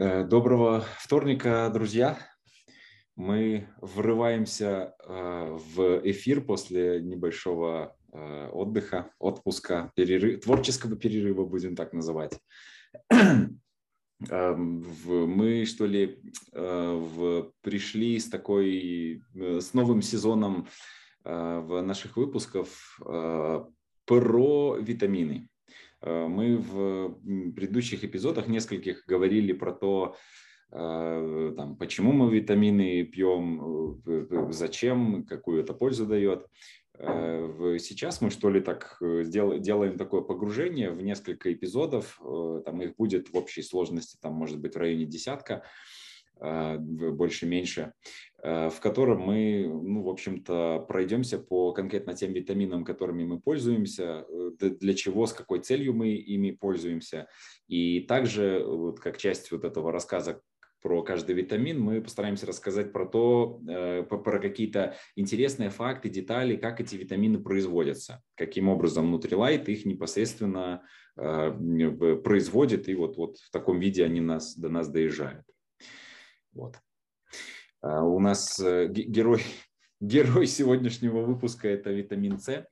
Э, доброго вторника, друзья. Мы врываемся э, в эфир после небольшого э, отдыха, отпуска, перерыв, творческого перерыва, будем так называть. Эм, мы, что ли, пришли с такой, с новым сезоном в наших выпусков про витамины. Э, мы в предыдущих эпизодах нескольких говорили про то, э, там, почему мы витамины пьем, э, зачем, какую это пользу дает. Сейчас мы что ли так делаем такое погружение в несколько эпизодов, там их будет в общей сложности, там может быть в районе десятка, больше-меньше. Э, в котором мы, ну, в общем-то, пройдемся по конкретно тем витаминам, которыми мы пользуемся, э, для чего, с какой целью мы ими пользуемся. И также, вот как часть вот этого рассказа про каждый витамин, мы постараемся рассказать про то, э, про какие-то интересные факты, детали, как эти витамины производятся, каким образом Nutrilite их непосредственно производит, и вот, вот в таком виде они нас, до нас доезжают. Вот. А, у нас э, герой, герой сегодняшнего выпуска – это витамин С.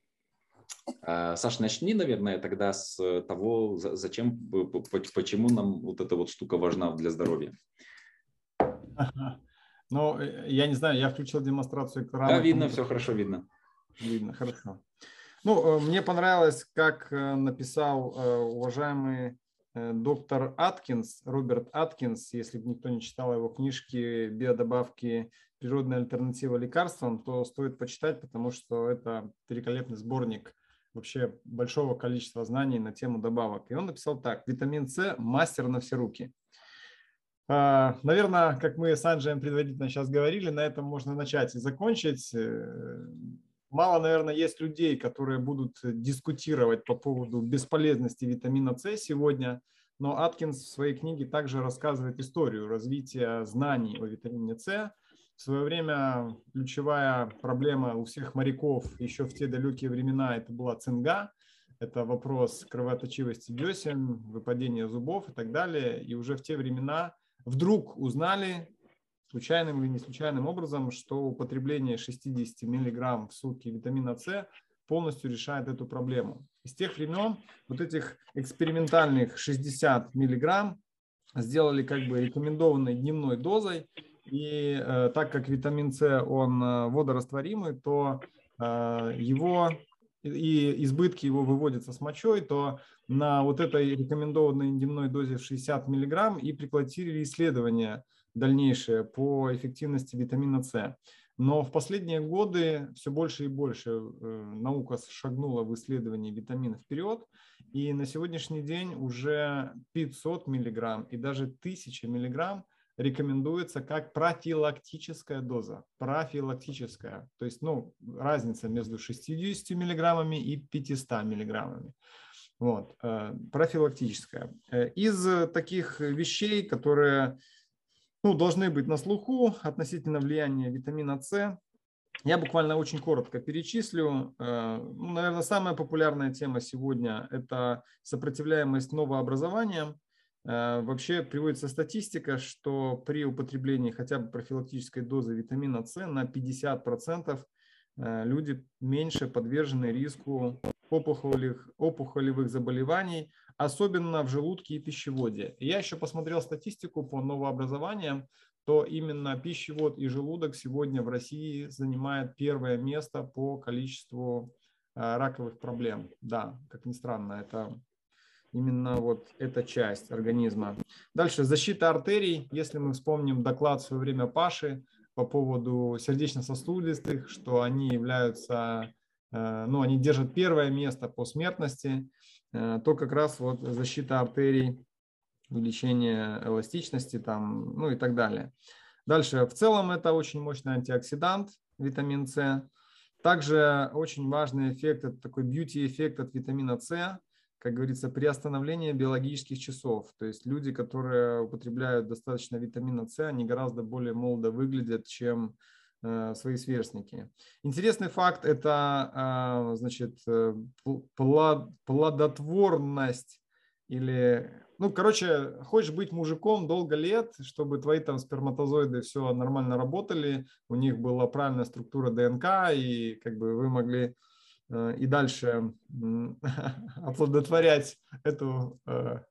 А, Саш, начни, наверное, тогда с того, зачем, почему нам вот эта вот штука важна для здоровья. Ну, э, я не знаю, я включил демонстрацию экрана. Да, видно, все хорошо видно. Видно, хорошо. Ну, э, мне понравилось, как написал уважаемый Э, доктор Аткинс, Роберт Аткинс, если бы никто не читал его книжки «Биодобавки. Природная альтернатива лекарствам», то стоит почитать, потому что это великолепный сборник вообще большого количества знаний на тему добавок. И он написал так. Витамин С – мастер на все руки. А, Наверное, как мы с Анджеем предварительно сейчас говорили, на этом можно начать и закончить. Э, Мало, наверное, есть людей, которые будут дискутировать по поводу бесполезности витамина С сегодня, но Аткинс в своей книге также рассказывает историю развития знаний о витамине С. В свое время ключевая проблема у всех моряков еще в те далекие времена это была цинга, это вопрос кровоточивости десен, выпадения зубов и так далее. И уже в те времена вдруг узнали, случайным или не случайным образом, что употребление 60 мг в сутки витамина С полностью решает эту проблему. Из тех времен вот этих экспериментальных 60 мг сделали как бы рекомендованной дневной дозой, и э, так как витамин С, он э, водорастворимый, то э, его и избытки его выводятся с мочой, то на вот этой рекомендованной дневной дозе в 60 мг и прекратили исследования дальнейшее по эффективности витамина С. Но в последние годы все больше и больше э, наука шагнула в исследовании витамина вперед, и на сегодняшний день уже 500 миллиграмм и даже 1000 миллиграмм рекомендуется как профилактическая доза. Профилактическая. То есть ну, разница между 60 миллиграммами и 500 миллиграммами. Вот, э, профилактическая. Э, из таких вещей, которые ну, должны быть на слуху относительно влияния витамина С. Я буквально очень коротко перечислю. Э, ну, наверное, самая популярная тема сегодня – это сопротивляемость новообразованиям. Э, вообще приводится статистика, что при употреблении хотя бы профилактической дозы витамина С на 50% э, люди меньше подвержены риску опухолевых, опухолевых заболеваний, особенно в желудке и пищеводе. Я еще посмотрел статистику по новообразованиям, то именно пищевод и желудок сегодня в России занимает первое место по количеству э, раковых проблем. Да, как ни странно, это именно вот эта часть организма. Дальше защита артерий. Если мы вспомним доклад в свое время Паши по поводу сердечно-сосудистых, что они являются, э, ну, они держат первое место по смертности. Э, то как раз вот защита артерий, увеличение эластичности там, ну и так далее. Дальше, в целом это очень мощный антиоксидант, витамин С. Также очень важный эффект, это такой бьюти-эффект от витамина С, как говорится, при остановлении биологических часов. То есть люди, которые употребляют достаточно витамина С, они гораздо более молодо выглядят, чем свои сверстники. Интересный факт – это а, значит, э, плодотворность или ну, короче, хочешь быть мужиком долго лет, чтобы твои там сперматозоиды все нормально работали, у них была правильная структура ДНК, и как бы вы могли э, и дальше оплодотворять эту э,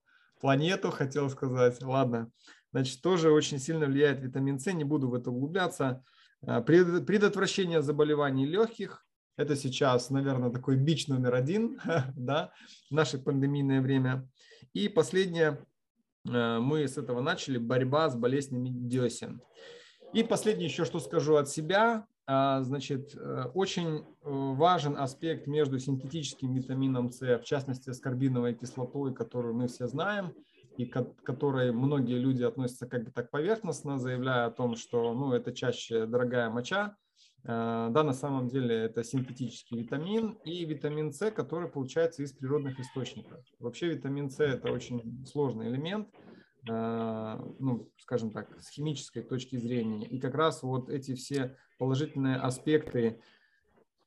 планету, хотел сказать. Ладно, значит, тоже очень сильно влияет витамин С, не буду в это углубляться. Э, предотвращение заболеваний легких, это сейчас, наверное, такой бич номер один да, в наше пандемийное время. И последнее, э, мы с этого начали, борьба с болезнями десен. И последнее еще, что скажу от себя, а, значит, э, очень важен аспект между синтетическим витамином С, в частности, аскорбиновой кислотой, которую мы все знаем, и к которой многие люди относятся как бы так поверхностно, заявляя о том, что ну, это чаще дорогая моча, Э, да, на самом деле это синтетический витамин и витамин С, который получается из природных источников. Вообще витамин С это очень сложный элемент, э, ну, скажем так, с химической точки зрения. И как раз вот эти все положительные аспекты,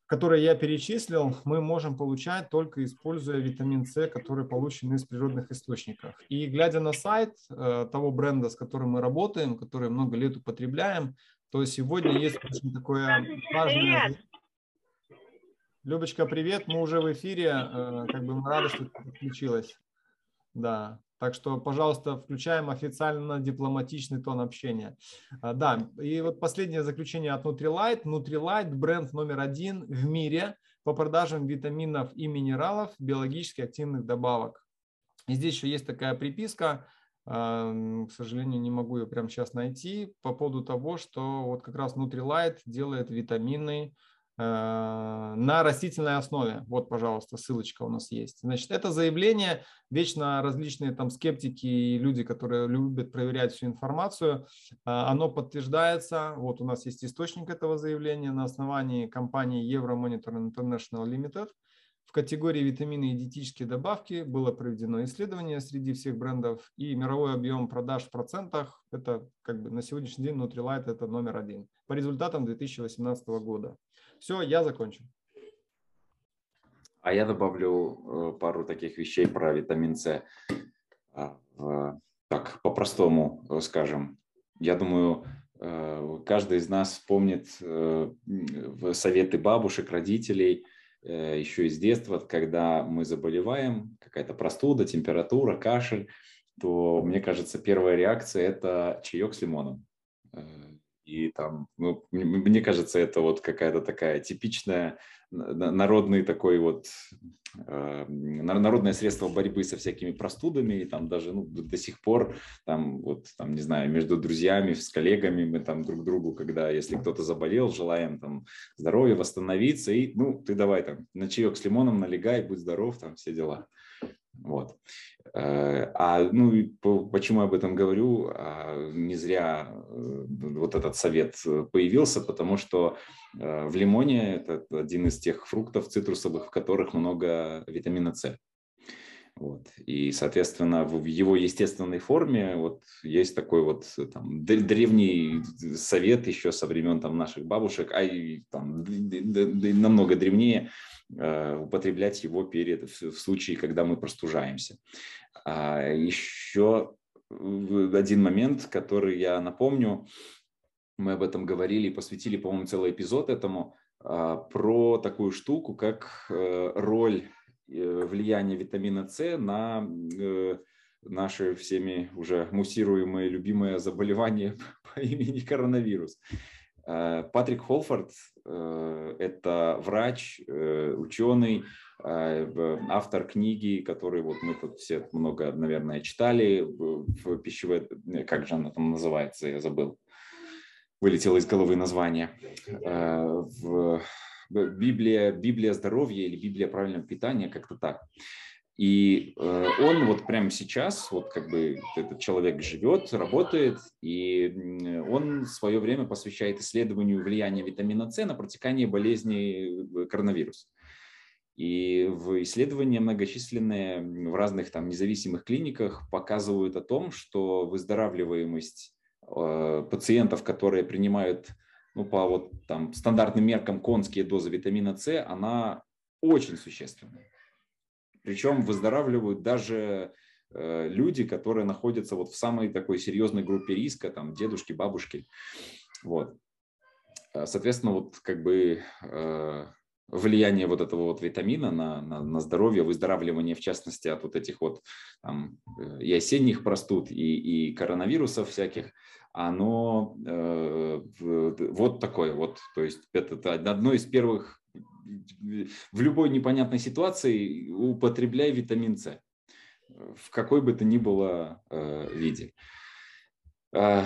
которые я перечислил, мы можем получать только используя витамин С, который получен из природных источников. И глядя на сайт э, того бренда, с которым мы работаем, который много лет употребляем, то сегодня есть очень такое важное... Любочка, привет, мы уже в эфире, э, как бы мы рады, что ты подключилась. Да, так что, пожалуйста, включаем официально дипломатичный тон общения. А, да, и вот последнее заключение от Nutrilite. Nutrilite – бренд номер один в мире по продажам витаминов и минералов, биологически активных добавок. И здесь еще есть такая приписка – к сожалению, не могу ее прямо сейчас найти, по поводу того, что вот как раз Nutrilite делает витамины на растительной основе. Вот, пожалуйста, ссылочка у нас есть. Значит, это заявление, вечно различные там скептики и люди, которые любят проверять всю информацию, а, оно подтверждается. Вот у нас есть источник этого заявления на основании компании Euromonitor International Limited – в категории витамины и диетические добавки было проведено исследование среди всех брендов, и мировой объем продаж в процентах – это как бы на сегодняшний день Nutrilite – это номер один по результатам 2018 года. Все, я закончил. А я добавлю э, пару таких вещей про витамин С. А, так, по-простому э, скажем. Я думаю, э, каждый из нас помнит советы бабушек, родителей – Э, еще из детства, когда мы заболеваем, какая-то простуда, температура, кашель, то, мне кажется, первая реакция – это чаек с лимоном. И там, ну, мне кажется, это вот какая-то такая типичная народный такой вот э, народное средство борьбы со всякими простудами, и там даже ну, до сих пор там вот там не знаю между друзьями, с коллегами мы там друг другу, когда если кто-то заболел, желаем там здоровья, восстановиться, и ну ты давай там на чаек с лимоном налегай, будь здоров, там все дела. Вот. Э, а ну, почему я об этом говорю? А, не зря э, вот этот совет появился, потому что э, в лимоне это один из тех фруктов цитрусовых, в которых много витамина С. Вот. И, соответственно, в его естественной форме вот есть такой вот там, древний совет еще со времен там, наших бабушек, а и там, намного древнее, Э, употреблять его перед, в случае, когда мы простужаемся. А еще один момент, который я напомню, мы об этом говорили и посвятили, по-моему, целый эпизод этому, а, про такую штуку, как э, роль э, влияния витамина С на наши всеми уже муссируемые любимое заболевание по имени коронавирус. Э, Патрик Холфорд э, – это врач, э, ученый, автор книги, который вот мы тут все много, наверное, читали в пищевой, как же она там называется, я забыл, вылетело из головы название. В Библия, Библия здоровья или Библия правильного питания, как-то так. И э, он вот прямо сейчас, вот как бы этот человек живет, работает, и он свое время посвящает исследованию влияния витамина С на протекание болезни э, коронавирус. И в исследования многочисленные в разных там независимых клиниках показывают о том, что выздоравливаемость э, пациентов, которые принимают ну, по вот там стандартным меркам конские дозы витамина С, она очень существенная. Причем выздоравливают даже люди, которые находятся вот в самой такой серьезной группе риска, там дедушки, бабушки. Вот. Соответственно, вот как бы влияние вот этого вот витамина на, на, на здоровье, выздоравливание, в частности, от вот этих вот там, э, и осенних простуд, и, и коронавирусов всяких, оно э, вот такое вот. То есть это, это одно из первых в любой непонятной ситуации употребляй витамин С в какой бы то ни было э, виде. Э,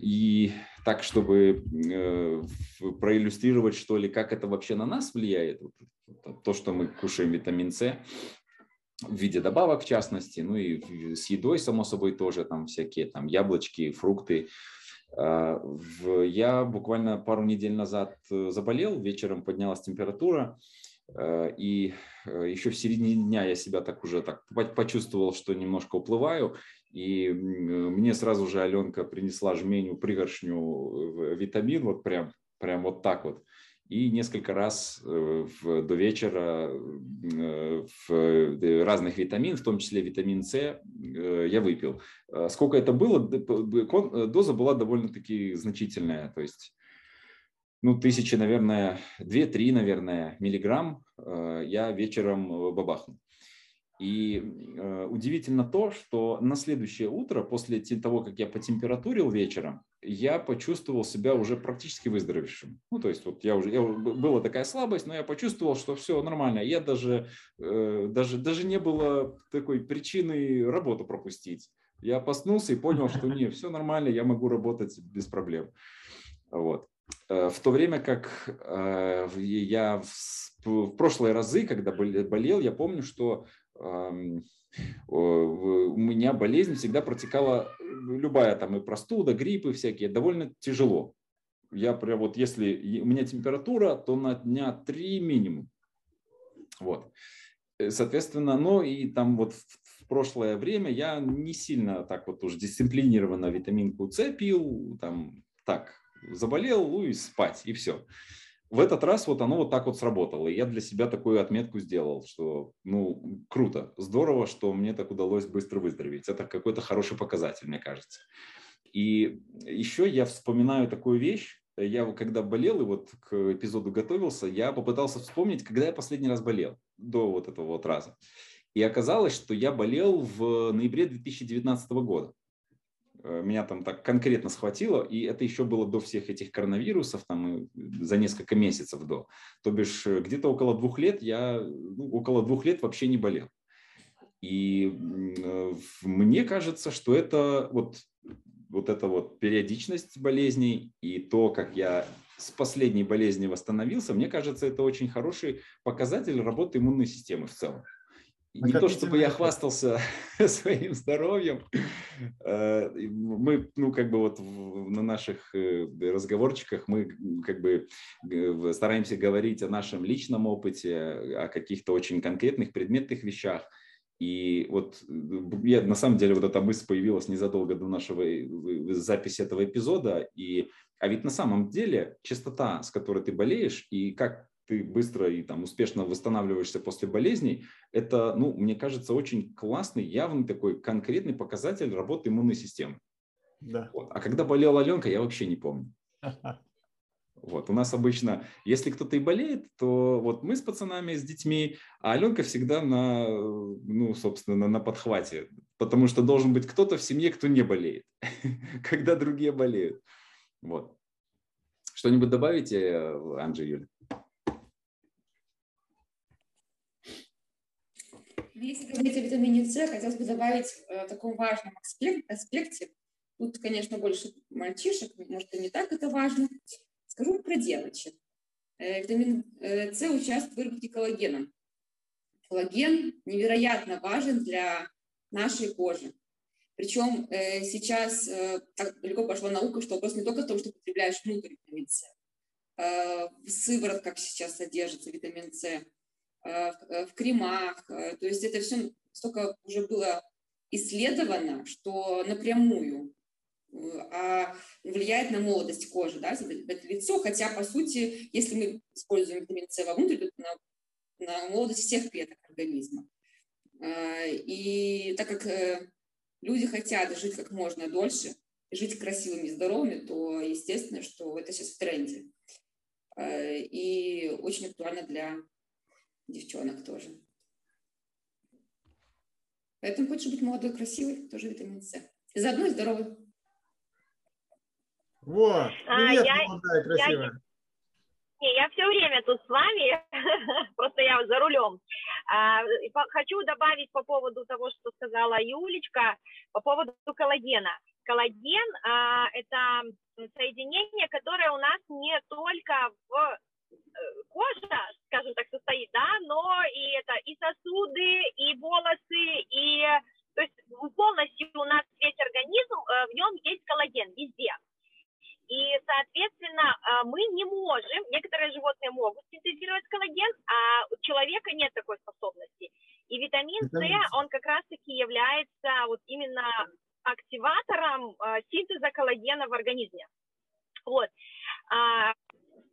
и так, чтобы э, проиллюстрировать, что ли, как это вообще на нас влияет, то, что мы кушаем витамин С, в виде добавок, в частности, ну и с едой, само собой, тоже там всякие там яблочки, фрукты. А, я буквально пару недель назад э, заболел, вечером поднялась температура, э, и еще в середине дня я себя так уже так почувствовал, что немножко уплываю, и мне сразу же Аленка принесла жменю, пригоршню витамин, вот прям, прям вот так вот. И несколько раз э, в, до вечера э, в э, разных витамин, в том числе витамин С, я выпил. Сколько это было? Доза была довольно-таки значительная. То есть ну, тысячи, наверное, 2-3, наверное, миллиграмм я вечером бабахнул. И э, удивительно то, что на следующее утро, после того, как я потемпературил вечером, я почувствовал себя уже практически выздоровевшим. Ну, то есть вот я уже, я, была такая слабость, но я почувствовал, что все нормально. Я даже, э, даже, даже не было такой причины работу пропустить. Я проснулся и понял, что не, все нормально, я могу работать без проблем. Вот. Э, в то время как э, я в, в прошлые разы, когда болел, я помню, что у меня болезнь всегда протекала, любая там и простуда, гриппы всякие, довольно тяжело. Я прям вот, если у меня температура, то на дня три минимум. Вот. Э, соответственно, ну и там вот в прошлое время я не сильно так вот уж дисциплинированно витаминку С пил, там так, заболел, ну и спать, и все в этот раз вот оно вот так вот сработало. И я для себя такую отметку сделал, что, ну, круто, здорово, что мне так удалось быстро выздороветь. Это какой-то хороший показатель, мне кажется. И еще я вспоминаю такую вещь. Я когда болел и вот к эпизоду готовился, я попытался вспомнить, когда я последний раз болел до вот этого вот раза. И оказалось, что я болел в ноябре 2019 года. Э, меня там так конкретно схватило, и это еще было до всех этих коронавирусов, там за несколько месяцев до. То бишь э, где-то около двух лет я, ну, около двух лет вообще не болел. И э, мне кажется, что это вот, вот эта вот периодичность болезней и то, как я с последней болезни восстановился, мне кажется, это очень хороший показатель работы иммунной системы в целом. Не то, чтобы я хвастался своим здоровьем. Э, мы, ну, как бы вот на наших э, разговорчиках мы как бы стараемся говорить о нашем личном опыте, о каких-то очень конкретных предметных вещах. И вот я, на самом деле вот эта мысль появилась незадолго до нашего э, записи этого эпизода. И, а ведь на самом деле частота, с которой ты болеешь, и как ты быстро и там успешно восстанавливаешься после болезней, это, ну, мне кажется, очень классный, явный такой конкретный показатель работы иммунной системы. Да. Вот. А когда болела Аленка, я вообще не помню. Вот, у нас обычно, если кто-то и болеет, то вот мы с пацанами, с детьми, а Аленка всегда на, ну, собственно, на подхвате, потому что должен быть кто-то в семье, кто не болеет, когда другие болеют. Вот. Что-нибудь добавите, Анджей Юля? Если говорить о витамине С, хотелось бы добавить э, о таком важном аспекте. Тут, конечно, больше мальчишек, может, и не так это важно. Скажу про девочек. Э, витамин э, С участвует в выработке коллагена. Коллаген невероятно важен для нашей кожи. Причем сейчас так далеко пошла наука, что вопрос не только в том, что потребляешь внутрь витамин С. В сыворотках сейчас содержится витамин С, Э, э, в кремах. Э, то есть это все столько уже было исследовано, что напрямую а влияет на молодость кожи, да, это лицо, хотя, по сути, если мы используем витамин С вовнутрь, то на, на молодость всех клеток организма. И так как люди хотят жить как можно дольше, жить красивыми и здоровыми, то естественно, что это сейчас в тренде. И очень актуально для девчонок тоже. Поэтому хочешь быть молодой, красивой, тоже витамин С. И заодно и здоровый. Во, привет, а, я, молодая, красивая. Я, не, я все время тут с вами, просто я за рулем. А, хочу добавить по поводу того, что сказала Юлечка, по поводу коллагена. Коллаген а, – это соединение, которое у нас не только в кожа, скажем так, состоит, да, но и это и сосуды, и волосы, и то есть полностью у нас весь организм, э, в нем есть коллаген везде. И, соответственно, а, мы не можем, некоторые животные могут синтезировать коллаген, а у человека нет такой способности. И витамин С, он как раз-таки является вот именно активатором а, синтеза коллагена в организме. Вот.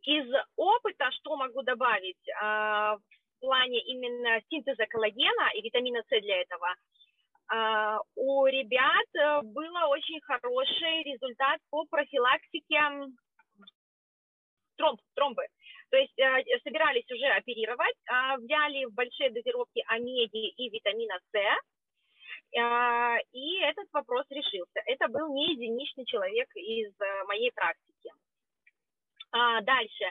А, из опыта, что могу добавить в плане именно синтеза коллагена и витамина С для этого – а, у ребят э, было очень хороший результат по профилактике тромб, тромбы. То есть э, собирались уже оперировать, а, взяли в большие дозировки омеги и витамина С, а, и этот вопрос решился. Это был не единичный человек из э, моей практики. Дальше,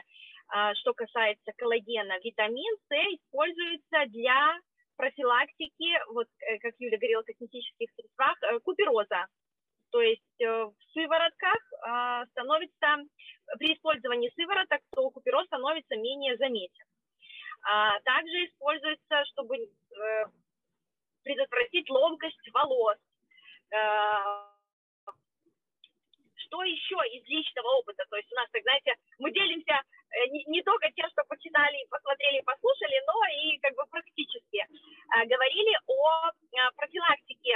что касается коллагена, витамин С используется для профилактики, вот э, как Юля говорила, косметических средствах, э, купероза. То есть э, в сыворотках а, становится, при использовании сывороток, то купероз становится менее заметен. А также используется, чтобы предотвратить ломкость волос. Что еще из личного опыта? То есть у нас, так знаете, мы делимся Э, не, не только те, что почитали, посмотрели, послушали, но и как бы практически э, говорили о э, профилактике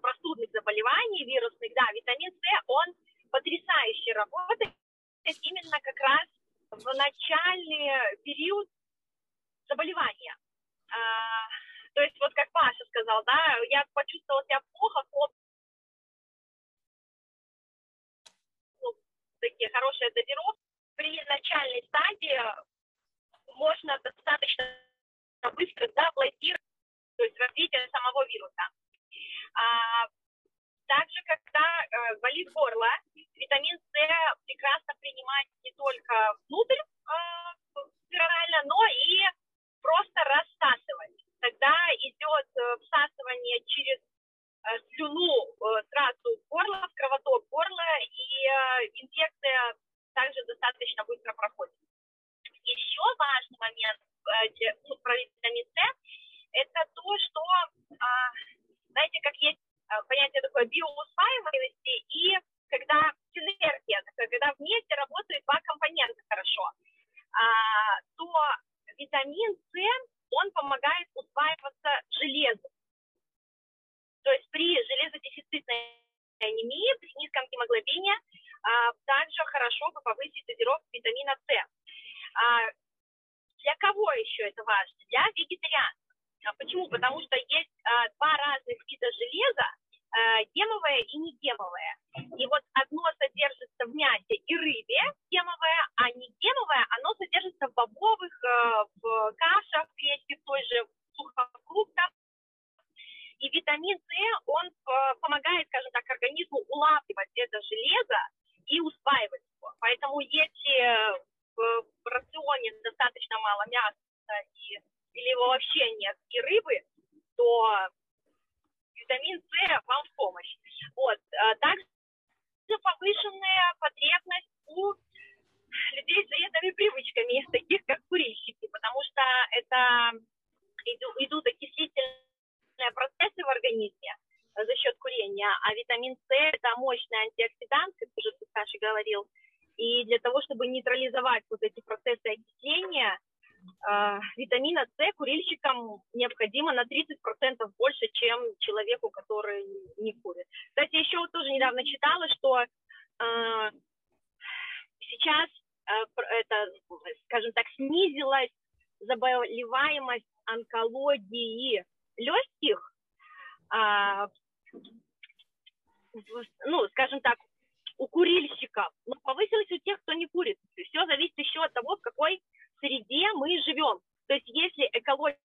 простудных заболеваний, вирусных, да, витамин С, он потрясающе работает именно как раз в начальный период заболевания. То есть вот как Паша сказал, да, я почувствовала себя плохо, ну, такие хорошие дозировки, при начальной стадии можно достаточно быстро заблокировать то есть развитие самого вируса. А, также, когда э, болит горло, витамин С прекрасно принимать не только внутрь э, перорально, но и просто рассасывать. Тогда идет э, всасывание через слюну э, сразу в горло, в кровоток горла, и э, инфекция также достаточно быстро проходит. Еще важный момент э, ну, про витамин С – это то, что, а, знаете, как есть понятие такое биоусваиваемости и когда синергия, когда вместе работают два компонента хорошо, а, то витамин С, он помогает усваиваться железу. То есть при железодефицитной анемии, при низком гемоглобине а, также хорошо бы повысить дозировку витамина С. А, для кого еще это важно? Для вегетарианцев. А, почему? Потому что есть два разных вида железа, гемовое и негемовое. И вот одно содержится в мясе и рыбе, гемовое, а не гемовое, оно содержится в бобовых, в кашах, в той же сухофруктах. И витамин С, он помогает, скажем так, организму улавливать это железо и усваивать его. Поэтому если э, в рационе достаточно мало мяса и, или его вообще нет, и рыбы, то витамин С вам в помощь. Вот. А также повышенная потребность у людей с вредными привычками, таких как курильщики, потому что это идут окислительные процессы в организме, за счет курения, а витамин С – это мощный антиоксидант, как уже Саша говорил, и для того, чтобы нейтрализовать вот эти процессы окисления, э, витамина С курильщикам необходимо на 30% больше, чем человеку, который не курит. Кстати, еще вот тоже недавно читала, что э, сейчас э, это, скажем так, снизилась заболеваемость онкологии легких, а, ну, скажем так, у курильщиков, но повысилась у тех, кто не курит. Все зависит еще от того, в какой среде мы живем. То есть если экология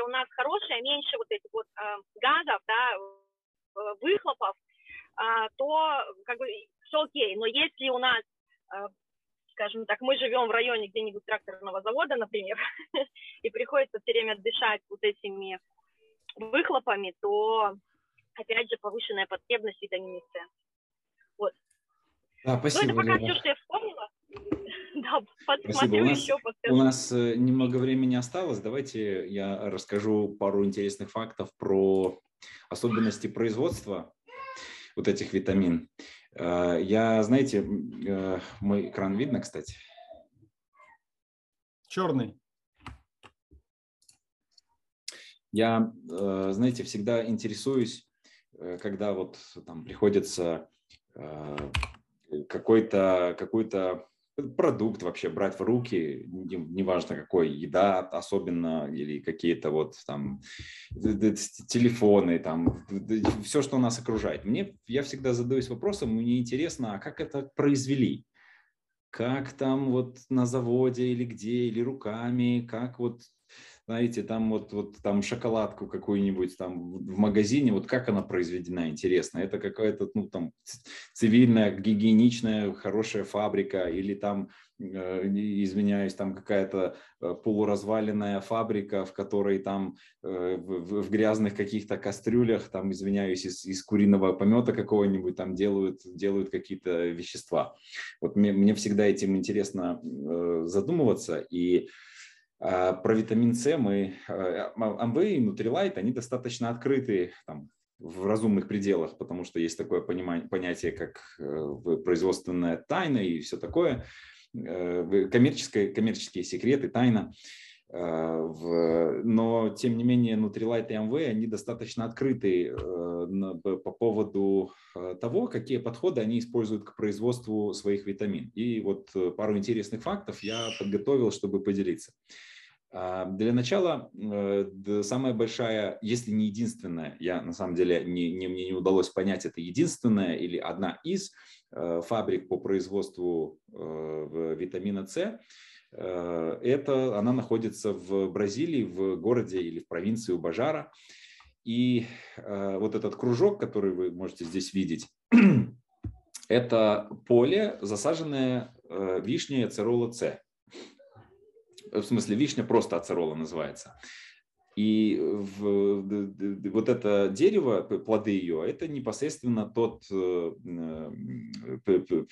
у нас хорошая, меньше вот этих вот э, газов, да, э, выхлопов, э, то как бы все окей. Но если у нас, скажем так, мы живем в районе где-нибудь тракторного завода, например, и приходится все время дышать вот этими выхлопами, то опять же повышенная потребность в витамине С. Вот. Да, спасибо, ну, это пока Лера. все, что я вспомнила. да, Спасибо. посмотрю У нас, еще, подскажу. у нас э, немного времени осталось. Давайте я расскажу пару интересных фактов про особенности производства вот этих витамин. Э, Я, знаете, э, мой экран видно, кстати. Черный. Я, знаете, всегда интересуюсь, когда вот там приходится какой-то какой-то продукт вообще брать в руки, не- неважно какой, еда особенно или какие-то вот там телефоны, там все, что нас окружает. Мне я всегда задаюсь вопросом, мне интересно, а как это произвели? Как там вот на заводе или где, или руками, как вот знаете, там вот, вот там шоколадку какую-нибудь там в магазине, вот как она произведена, интересно. Это какая-то, ну, там, цивильная, гигиеничная, хорошая фабрика или там, э, извиняюсь, там какая-то э, полуразваленная фабрика, в которой там э, в, грязных каких-то кастрюлях, там, извиняюсь, из, из куриного помета какого-нибудь там делают, делают какие-то вещества. Вот мне, мне всегда этим интересно задумываться, и Про витамин С мы, э, Amway и Nutrilite, они достаточно открыты там, в разумных пределах, потому что есть такое понимание, понятие, как э, производственная тайна и все такое, э, коммерческое, коммерческие секреты, тайна. Но, тем не менее, Nutrilite и Amway, они достаточно открыты по по поводу того, какие подходы они используют к производству своих витамин. И вот пару интересных фактов я подготовил, чтобы поделиться. А, Для начала, э, самая большая, если не единственная, я на самом деле не, не- мне не удалось понять, это единственная или одна из э, фабрик по производству э, витамина С, это она находится в Бразилии, в городе или в провинции Убажара. И вот этот кружок, который вы можете здесь видеть, это поле, засаженное вишней ацерола С в смысле вишня просто ацерола называется. И в, вот это дерево, плоды ее, это непосредственно тот э, э,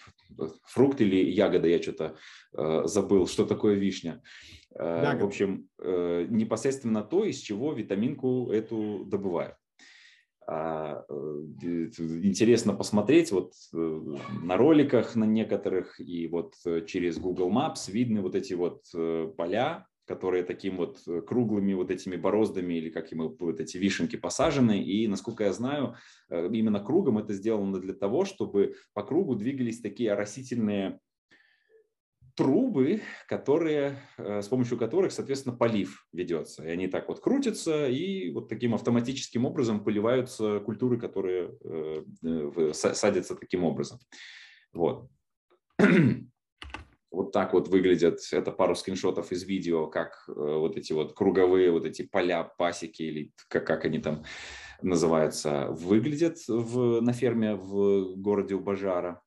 фрукт или ягода, я что-то э, забыл, что такое вишня. Э, Ягода. В общем, э, непосредственно то, из чего витаминку эту добывают. А, э, Интересно посмотреть вот э, на роликах на некоторых и вот э, через Google Maps видны вот эти вот поля, которые таким вот круглыми вот этими бороздами или как ему вот эти вишенки посажены. И, насколько я знаю, именно кругом это сделано для того, чтобы по кругу двигались такие оросительные трубы, которые, э, с помощью которых, соответственно, полив ведется. И они так вот крутятся, и вот таким автоматическим образом поливаются культуры, которые э, э, садятся таким образом. Вот. Вот так вот выглядят, это пару скриншотов из видео, как вот эти вот круговые вот эти поля, пасеки или как, как они там называются, выглядят в, на ферме в городе Убажара.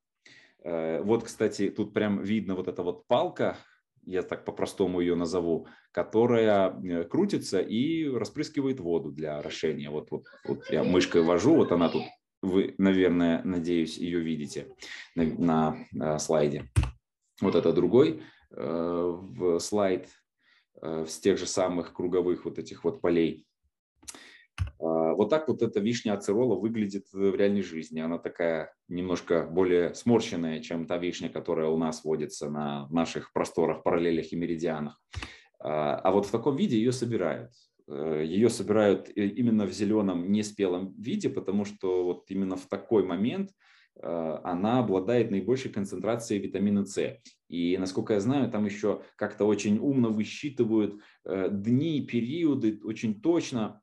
Э, Вот, кстати, тут прям видно вот эта вот палка, я так по-простому ее назову, которая э, крутится и распрыскивает воду для орошения. Вот, вот, вот я мышкой вожу, вот она тут, вы, наверное, надеюсь, ее видите на, на, э, слайде. Вот это другой э, в слайд э, с тех же самых круговых вот этих вот полей. А, Вот так вот эта вишня ацерола выглядит в реальной жизни. Она такая немножко более сморщенная, чем та вишня, которая у нас водится на наших просторах, параллелях и меридианах. А а вот в таком виде ее собирают. Э, Ее собирают э, именно в зеленом неспелом виде, потому что вот именно в такой момент э, она обладает наибольшей концентрацией витамина С. И, насколько я знаю, там еще как-то очень умно высчитывают э, дни, периоды, очень точно,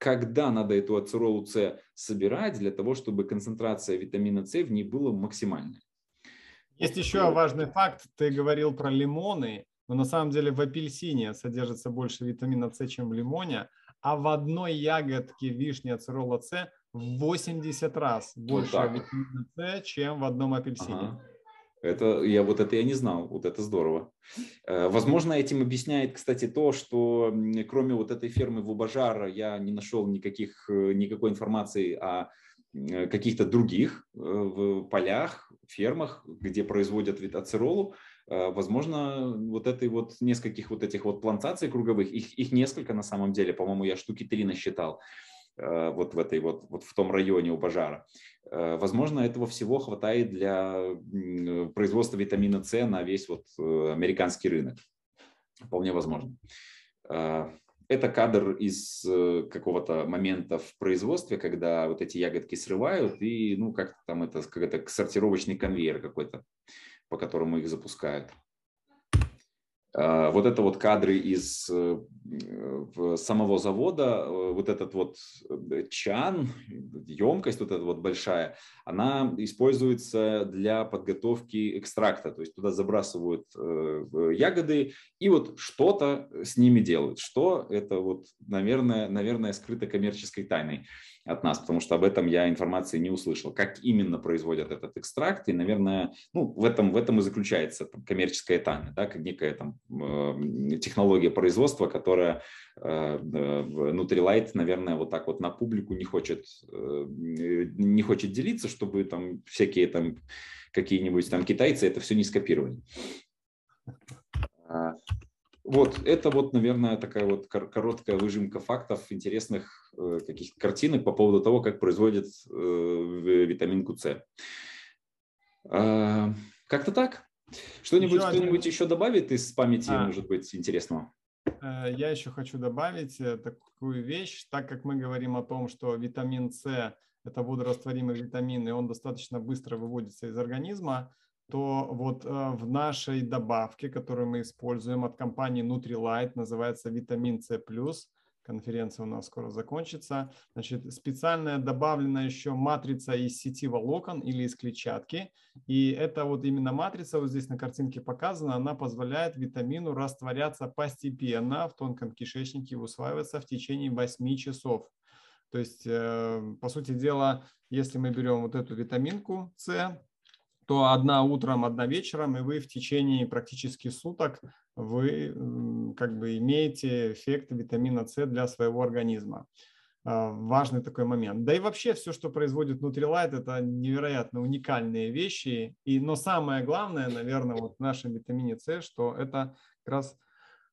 когда надо эту ацеролу С собирать для того, чтобы концентрация витамина С в ней была максимальная. Есть еще важный факт. Ты говорил про лимоны, но на самом деле в апельсине содержится больше витамина С, чем в лимоне, а в одной ягодке вишни ацерола С в 80 раз больше вот витамина С, чем в одном апельсине. Ага. Это я вот это я не знал, вот это здорово. Э, возможно, этим объясняет, кстати, то, что кроме вот этой фермы в Убажара я не нашел никаких э, никакой информации о Э, каких-то других в полях, фермах, где производят ацеролу, э, возможно, вот этой вот нескольких вот этих вот плантаций круговых, их, их несколько на самом деле, по-моему, я штуки три насчитал вот в этой вот, вот в том районе у Бажара. Возможно, этого всего хватает для производства витамина С на весь вот американский рынок. Вполне возможно это кадр из э, какого-то момента в производстве, когда вот эти ягодки срывают, и, ну, как там это, как это сортировочный конвейер какой-то, по которому их запускают. А, вот это вот кадры из э, самого завода, э, вот этот вот э, чан, емкость вот эта вот большая, она используется для подготовки экстракта, то есть туда забрасывают ягоды и вот что-то с ними делают. Что это вот, наверное, наверное скрыто коммерческой тайной от нас, потому что об этом я информации не услышал. Как именно производят этот экстракт, и, наверное, ну, в, этом, в этом и заключается там, коммерческая тайна, да, как некая там, э, технология производства, которая э, Nutrilite, наверное, вот так вот на публику не хочет, э, не хочет делиться, чтобы там всякие там какие-нибудь там китайцы это все не скопировали. А, вот, это вот, наверное, такая вот короткая выжимка фактов, интересных э, каких-то картинок по поводу того, как производят э, витаминку С. Э, как-то так. Что-нибудь еще кто-нибудь еще добавит из памяти, а. может быть, интересного? Э, я еще хочу добавить такую вещь, так как мы говорим о том, что витамин С – это водорастворимый витамин, и он достаточно быстро выводится из организма, то вот э, в нашей добавке, которую мы используем от компании Nutrilite, называется витамин С+, конференция у нас скоро закончится. Значит, специальная добавлена еще матрица из сети волокон или из клетчатки. И это вот именно матрица, вот здесь на картинке показана, она позволяет витамину растворяться постепенно в тонком кишечнике и усваиваться в течение 8 часов. То есть, э, по сути дела, если мы берем вот эту витаминку С, то одна утром, одна вечером, и вы в течение практически суток вы как бы имеете эффект витамина С для своего организма. А, важный такой момент. Да и вообще все, что производит Nutrilite, это невероятно уникальные вещи. И, но самое главное, наверное, вот в нашем витамине С, что это как раз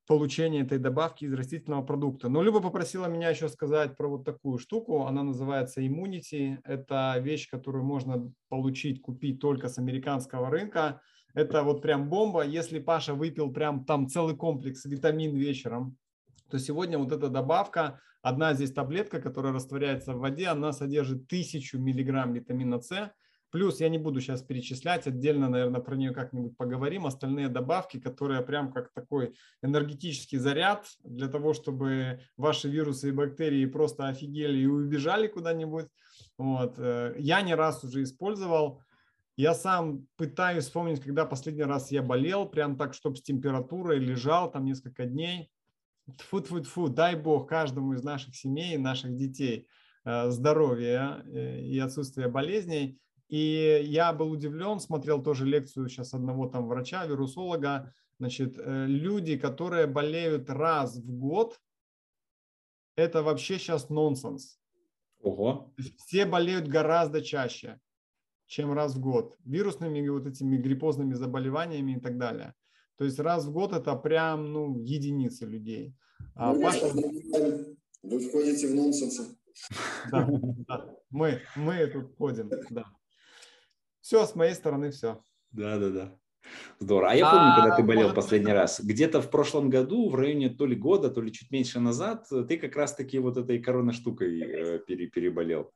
получения этой добавки из растительного продукта. Но Люба попросила меня еще сказать про вот такую штуку. Она называется Immunity. Это вещь, которую можно получить, купить только с американского рынка. Это вот прям бомба. Если Паша выпил прям там целый комплекс витамин вечером, то сегодня вот эта добавка, одна здесь таблетка, которая растворяется в воде, она содержит тысячу миллиграмм витамина С, Плюс я не буду сейчас перечислять, отдельно, наверное, про нее как-нибудь поговорим. Остальные добавки, которые прям как такой энергетический заряд для того, чтобы ваши вирусы и бактерии просто офигели и убежали куда-нибудь. Вот. Э, я не раз уже использовал. Я сам пытаюсь вспомнить, когда последний раз я болел, прям так, чтобы с температурой лежал там несколько дней. Тфу-тфу-тфу, дай бог каждому из наших семей, наших детей э, здоровья э, и отсутствия болезней. И я был удивлен, смотрел тоже лекцию сейчас одного там врача, вирусолога. Значит, э, люди, которые болеют раз в год, это вообще сейчас нонсенс. Ого. Все болеют гораздо чаще, чем раз в год. Вирусными вот этими гриппозными заболеваниями и так далее. То есть раз в год это прям ну, единицы людей. А вы, Паша... вы входите в нонсенс. Да, да. Мы, мы тут входим, да. Все, с моей стороны все. Да, да, да. Здорово. А я помню, а, когда ты болел последний раз, где-то в прошлом году, в районе то ли года, то ли чуть меньше назад, ты как раз-таки вот этой корона штукой э, переболел.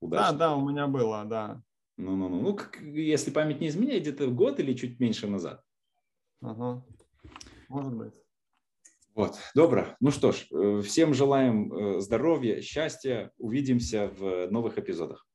Удачно. Да, да, у меня было, да. Ну-ну-ну. Ну, как, если память не изменяет, где-то год или чуть меньше назад. Ага. Может быть. Вот, добро. Ну что ж, э, всем желаем э, здоровья, счастья. Увидимся в новых эпизодах.